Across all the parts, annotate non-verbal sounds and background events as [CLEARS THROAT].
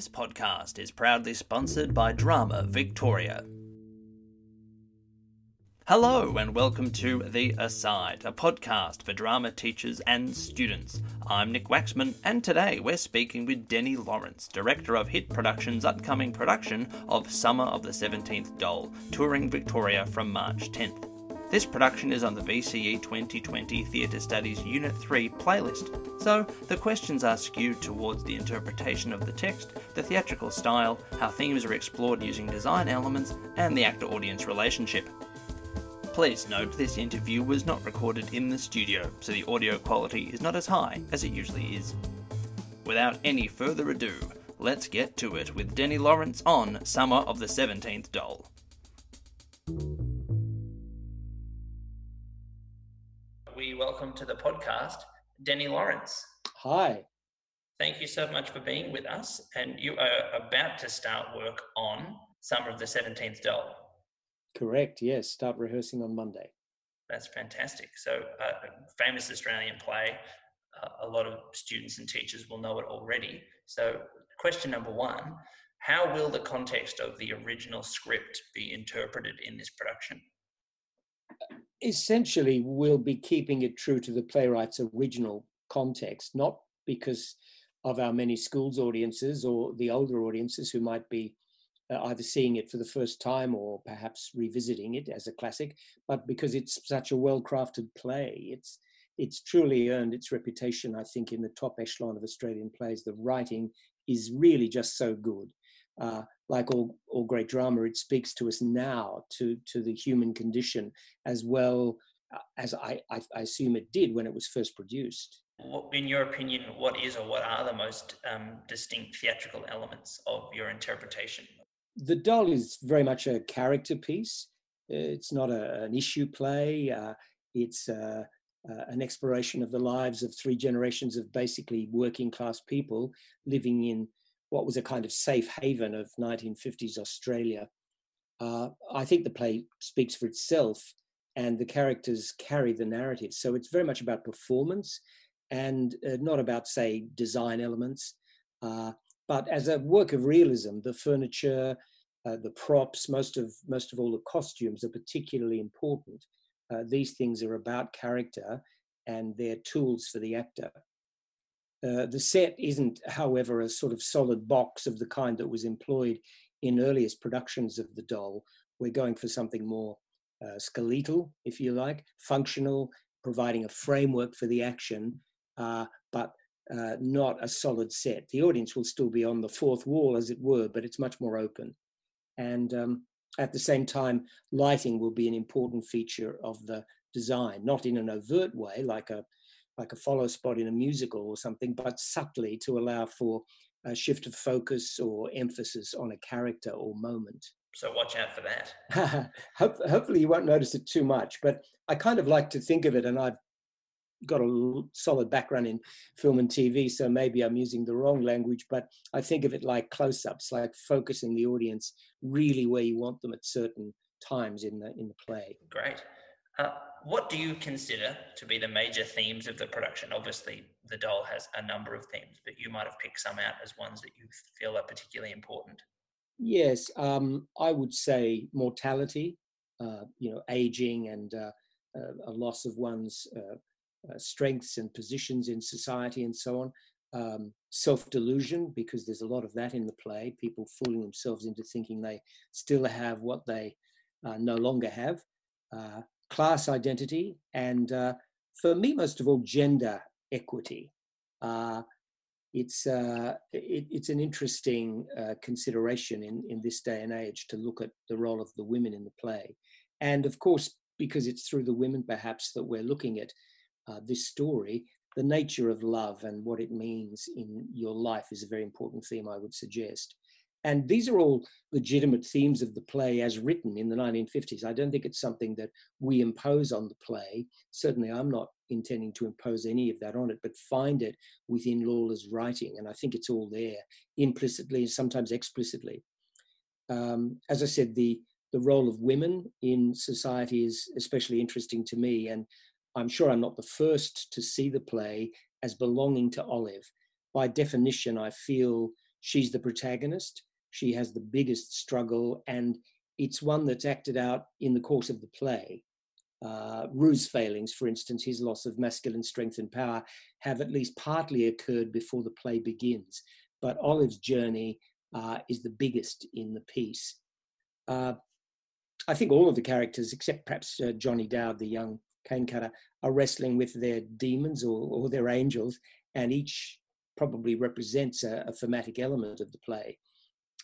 This podcast is proudly sponsored by Drama Victoria. Hello, and welcome to The Aside, a podcast for drama teachers and students. I'm Nick Waxman, and today we're speaking with Denny Lawrence, director of HIT Productions' upcoming production of Summer of the 17th Doll, touring Victoria from March 10th. This production is on the VCE 2020 Theatre Studies Unit 3 playlist, so the questions are skewed towards the interpretation of the text, the theatrical style, how themes are explored using design elements, and the actor audience relationship. Please note this interview was not recorded in the studio, so the audio quality is not as high as it usually is. Without any further ado, let's get to it with Denny Lawrence on Summer of the 17th Doll. We welcome to the podcast Denny Lawrence. Hi. Thank you so much for being with us. And you are about to start work on Summer of the 17th Doll. Correct. Yes. Start rehearsing on Monday. That's fantastic. So, uh, famous Australian play. Uh, a lot of students and teachers will know it already. So, question number one How will the context of the original script be interpreted in this production? Essentially, we'll be keeping it true to the playwright's original context, not because of our many schools audiences or the older audiences who might be uh, either seeing it for the first time or perhaps revisiting it as a classic, but because it's such a well-crafted play. It's it's truly earned its reputation, I think, in the top echelon of Australian plays. The writing is really just so good. Uh, like all, all great drama, it speaks to us now, to, to the human condition, as well uh, as I, I, I assume it did when it was first produced. In your opinion, what is or what are the most um, distinct theatrical elements of your interpretation the doll is very much a character piece. It's not a, an issue play. Uh, it's uh, uh, an exploration of the lives of three generations of basically working class people living in what was a kind of safe haven of 1950s Australia. Uh, I think the play speaks for itself and the characters carry the narrative. So it's very much about performance and uh, not about, say, design elements. Uh, but as a work of realism, the furniture, uh, the props, most of most of all the costumes are particularly important. Uh, these things are about character and they're tools for the actor. Uh, the set isn't, however, a sort of solid box of the kind that was employed in earliest productions of the doll. We're going for something more uh, skeletal, if you like, functional, providing a framework for the action, uh, but uh, not a solid set. The audience will still be on the fourth wall, as it were, but it's much more open. And um, at the same time, lighting will be an important feature of the design, not in an overt way, like a like a follow spot in a musical or something, but subtly to allow for a shift of focus or emphasis on a character or moment. So watch out for that. [LAUGHS] Hopefully, you won't notice it too much, but I kind of like to think of it, and I've got a solid background in film and TV, so maybe I'm using the wrong language, but I think of it like close ups, like focusing the audience really where you want them at certain times in the, in the play. Great. Uh, what do you consider to be the major themes of the production? Obviously, the doll has a number of themes, but you might have picked some out as ones that you feel are particularly important. Yes, um, I would say mortality, uh, you know, aging and uh, uh a loss of one's uh, strengths and positions in society and so on. Um, Self delusion, because there's a lot of that in the play, people fooling themselves into thinking they still have what they no longer have. Uh, class identity, and uh, for me, most of all, gender equity. Uh, it's uh, it, it's an interesting consideration in, in this day and age to look at the role of the women in the play, and of course, because it's through the women perhaps that we're looking at uh, this story, the nature of love and what it means in your life is a very important theme, I would suggest. And these are all legitimate themes of the play as written in the 1950s. I don't think it's something that we impose on the play. Certainly, I'm not intending to impose any of that on it, but find it within Lawler's writing. And I think it's all there, implicitly, and sometimes explicitly. Um, as I said, the, the role of women in society is especially interesting to me. And I'm sure I'm not the first to see the play as belonging to Olive. By definition, I feel she's the protagonist. She has the biggest struggle, and it's one that's acted out in the course of the play. Uh, Roo's failings, for instance, his loss of masculine strength and power, have at least partly occurred before the play begins. But Olive's journey uh, is the biggest in the piece. Uh, I think all of the characters, except perhaps uh, Johnny Dowd, the young cane cutter, are wrestling with their demons or, or their angels, and each probably represents a, a, thematic element of the play.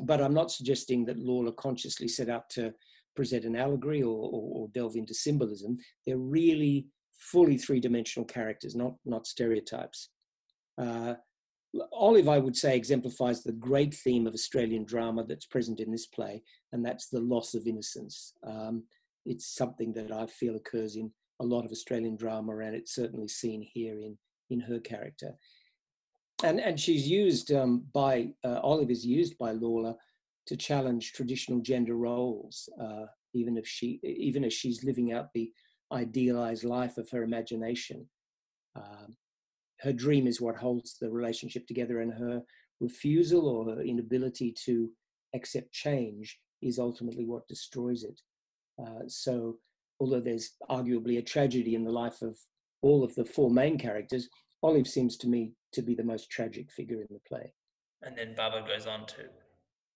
But I'm not suggesting that Lawler consciously set out to present an allegory or, or, or delve into symbolism. They're really fully three-dimensional characters, not not stereotypes. Uh, Olive, I would say, exemplifies the great theme of Australian drama that's present in this play, and that's the loss of innocence. Um, it's something that I feel occurs in a lot of Australian drama, and it's certainly seen here in in her character. And and she's used um, by uh, Olive is used by Lawler to challenge traditional gender roles, uh, even if she even as she's living out the idealized life of her imagination. Um, her dream is what holds the relationship together, and her refusal or her inability to accept change is ultimately what destroys it. Uh, so, although there's arguably a tragedy in the life of all of the four main characters, Olive seems to me to be the most tragic figure in the play. And then Bubba goes on to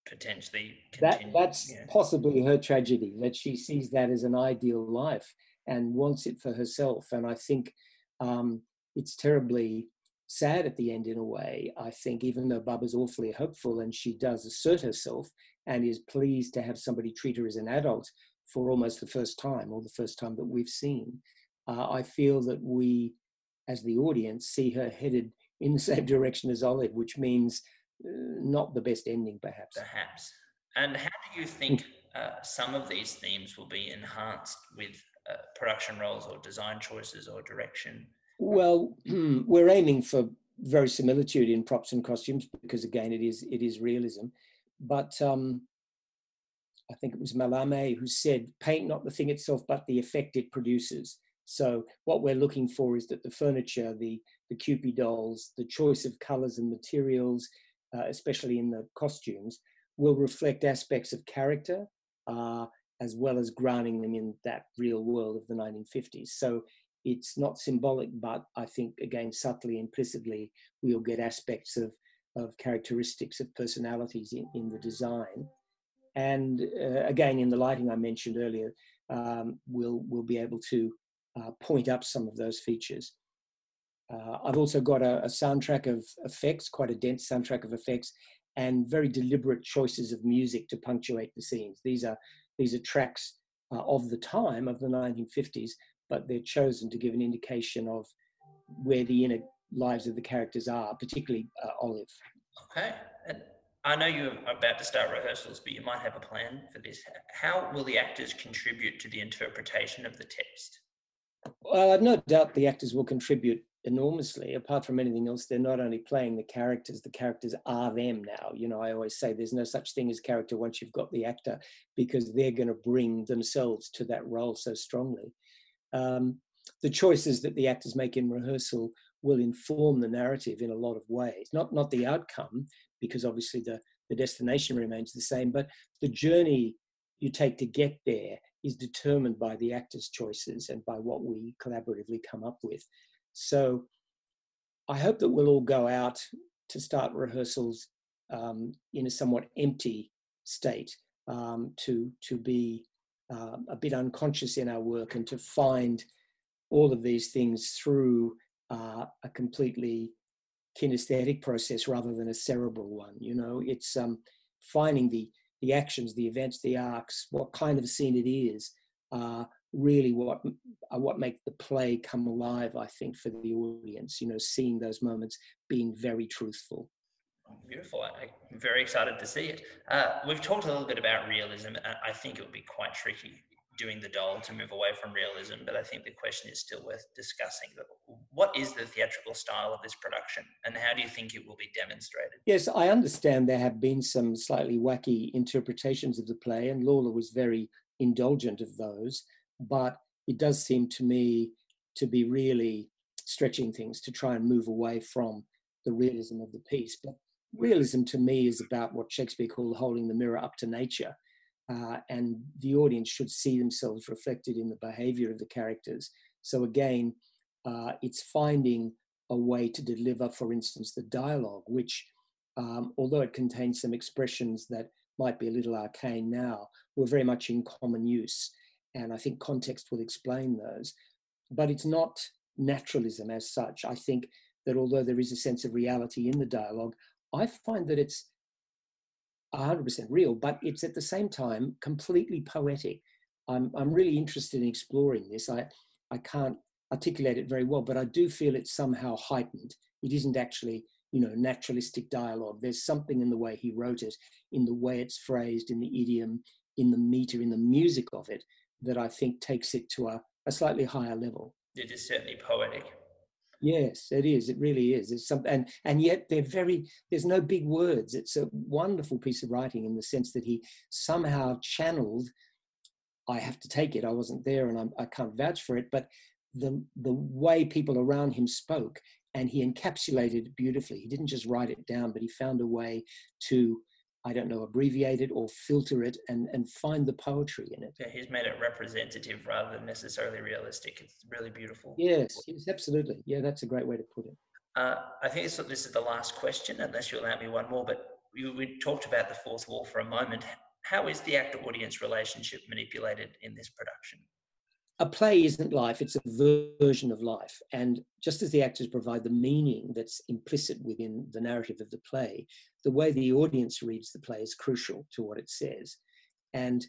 potentially continue. That, that's yeah. possibly her tragedy, that she sees that as an ideal life and wants it for herself. And I think um, it's terribly sad at the end in a way. I think even though Bubba's awfully hopeful and she does assert herself and is pleased to have somebody treat her as an adult for almost the first time or the first time that we've seen, uh, I feel that we, as the audience, see her headed in the same [LAUGHS] direction as Olive, which means uh, not the best ending, perhaps. Perhaps. And how do you think uh, some of these themes will be enhanced with uh, production roles or design choices or direction? Well, [CLEARS THROAT] we're aiming for verisimilitude in props and costumes because, again, it is it is realism. But um, I think it was Mallarmé who said, "Paint not the thing itself, but the effect it produces." So what we're looking for is that the furniture, the the Kewpie dolls, the choice of colours and materials, uh, especially in the costumes, will reflect aspects of character uh, as well as grounding them in that real world of the 1950s. So it's not symbolic, but I think again subtly, implicitly, we'll get aspects of of characteristics of personalities in, in the design. And uh, again, in the lighting I mentioned earlier, um, we'll we'll be able to uh, point up some of those features. Uh, I've also got a, a, soundtrack of effects, quite a dense soundtrack of effects, and very deliberate choices of music to punctuate the scenes. These are these are tracks uh, of the time of the 1950s but they're chosen to give an indication of where the inner lives of the characters are, particularly uh, Olive. Okay. And I know you're about to start rehearsals, but you might have a plan for this. How will the actors contribute to the interpretation of the text? Well, I've no doubt the actors will contribute enormously. Apart from anything else, they're not only playing the characters, the characters are them now. You know, I always say there's no such thing as character once you've got the actor because they're going to bring themselves to that role so strongly um, the choices that the actors make in rehearsal will inform the narrative in a lot of ways. Not not the outcome, because obviously the the destination remains the same, but the journey you take to get there is determined by the actors' choices and by what we collaboratively come up with. So I hope that we'll all go out to start rehearsals um, in a somewhat empty state um, to to be uh, a bit unconscious in our work and to find all of these things through uh, a completely kinesthetic process rather than a cerebral one. You know, it's um, finding the the actions, the events, the arcs, what kind of scene it is, uh, really what uh, what make the play come alive. I think for the audience, you know, seeing those moments, being very truthful. Beautiful. I'm very excited to see it. Uh, we've talked a little bit about realism. I think it would be quite tricky doing the doll to move away from realism, but I think the question is still worth discussing. What is the theatrical style of this production, and how do you think it will be demonstrated? Yes, I understand there have been some slightly wacky interpretations of the play, and Lawler was very indulgent of those, but it does seem to me to be really stretching things to try and move away from the realism of the piece. But realism to me is about what Shakespeare called holding the mirror up to nature. Uh, and the audience should see themselves reflected in the behavior of the characters. So again, uh, it's finding a way to deliver, for instance, the dialogue, which, um, although it contains some expressions that might be a little arcane now, were very much in common use. And I think context will explain those. But it's not naturalism as such. I think that although there is a sense of reality in the dialogue, I find that it's 100% real, but it's at the same time completely poetic. I'm, I'm really interested in exploring this. I, I can't articulate it very well, but I do feel it's somehow heightened. It isn't actually, you know, naturalistic dialogue. There's something in the way he wrote it, in the way it's phrased, in the idiom, in the meter, in the music of it, that I think takes it to a, a slightly higher level. It is certainly poetic. Yes, it is. It really is. It's something, and and yet they're very. There's no big words. It's a wonderful piece of writing in the sense that he somehow channeled. I have to take it. I wasn't there, and I'm, I can't vouch for it. But the the way people around him spoke, and he encapsulated it beautifully. He didn't just write it down, but he found a way to I don't know, abbreviate it or filter it and, and find the poetry in it. Yeah, he's made it representative rather than necessarily realistic. It's really beautiful. Yes, yes, absolutely. Yeah, that's a great way to put it. Uh, I think this, this is the last question, unless you allow me one more. But we, we talked about the fourth wall for a moment. How is the actor audience relationship manipulated in this production? A play isn't life, it's a version of life. And just as the actors provide the meaning that's implicit within the narrative of the play, the way the audience reads the play is crucial to what it says. And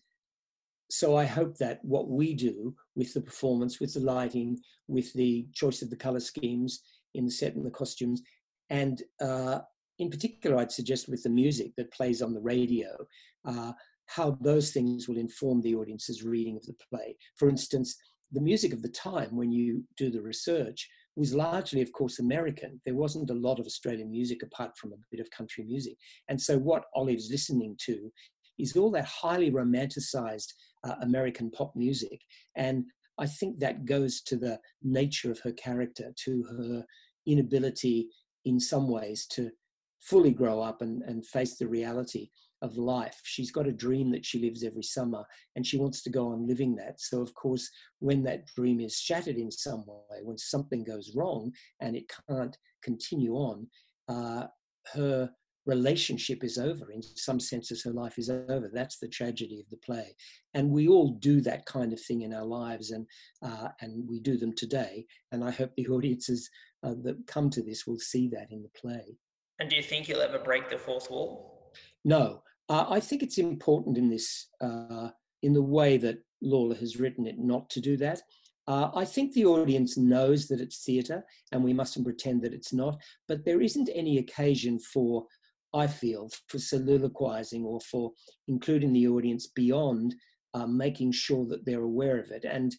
so I hope that what we do with the performance, with the lighting, with the choice of the color schemes in the set and the costumes, and uh, in particular, I'd suggest with the music that plays on the radio, uh, how those things will inform the audience's reading of the play. For instance, the music of the time, when you do the research, was largely, of course, American. There wasn't a lot of Australian music apart from a bit of country music. And so, what Olive's listening to is all that highly romanticized uh, American pop music. And I think that goes to the nature of her character, to her inability in some ways to fully grow up and, and face the reality of life. She's got a dream that she lives every summer and she wants to go on living that. So, of course, when that dream is shattered in some way, when something goes wrong and it can't continue on, uh, her relationship is over. In some senses, her life is over. That's the tragedy of the play. And we all do that kind of thing in our lives and, uh, and we do them today. And I hope the [LAUGHS] audiences uh, that come to this will see that in the play. And do you think you'll ever break the fourth wall? No, uh, I think it's important in this, uh, in the way that Lawler has written it, not to do that. Uh, I think the audience knows that it's theatre and we mustn't pretend that it's not, but there isn't any occasion for, I feel, for soliloquizing or for including the audience beyond uh, making sure that they're aware of it. And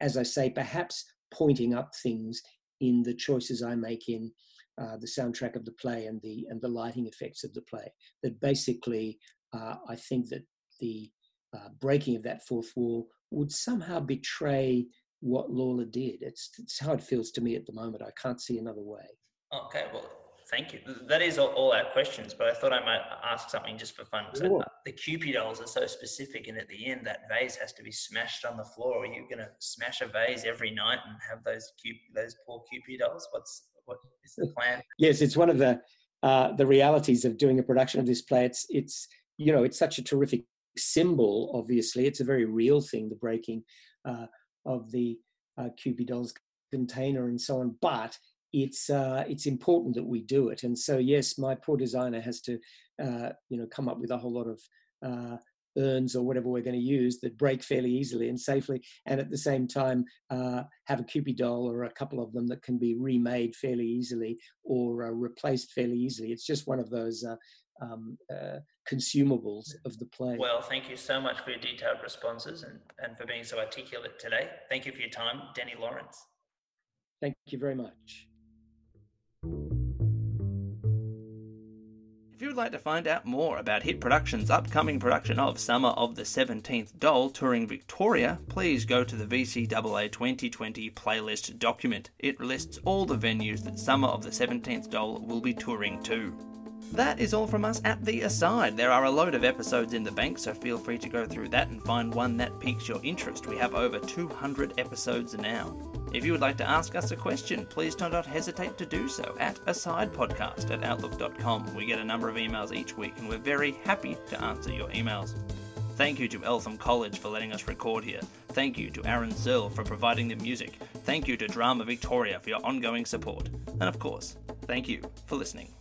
as I say, perhaps pointing up things in the choices I make in uh, the soundtrack of the play and the and the lighting effects of the play. That basically, uh, I think that the uh, breaking of that fourth wall would somehow betray what Lawler did. It's, it's how it feels to me at the moment. I can't see another way. Okay, well, thank you. That is all, all our questions, but I thought I might ask something just for fun. So uh, the Kewpie dolls are so specific, and at the end, that vase has to be smashed on the floor. Are you going to smash a vase every night and have those those poor Kewpie dolls? What's what is the plan? yes, it's one of the uh, the realities of doing a production of this play. It's it's you know it's such a terrific symbol. Obviously, it's a very real thing. The breaking uh, of the uh, Kewpie dolls container and so on, but it's uh, it's important that we do it. And so, yes, my poor designer has to, uh, you know, come up with a whole lot of uh, urns or whatever we're going to use that break fairly easily and safely, and at the same time uh, have a Kewpie doll or a couple of them that can be remade fairly easily or uh, replaced fairly easily. It's just one of those uh, um, uh, consumables of the play. Well, thank you so much for your detailed responses and, and for being so articulate today. Thank you for your time, Denny Lawrence. Thank you very much. Would like to find out more about HIT Productions' upcoming production of Summer of the 17th Doll touring Victoria, please go to the VCAA 2020 playlist document. It lists all the venues that Summer of the 17th Doll will be touring to. That is all from us at The Aside. There are a load of episodes in the bank, so feel free to go through that and find one that piques your interest. We have over 200 episodes now. If you would like to ask us a question, please do not hesitate to do so at asidepodcast at outlook.com. We get a number of emails each week, and we're very happy to answer your emails. Thank you to Eltham College for letting us record here. Thank you to Aaron Zill for providing the music. Thank you to Drama Victoria for your ongoing support. And of course, thank you for listening.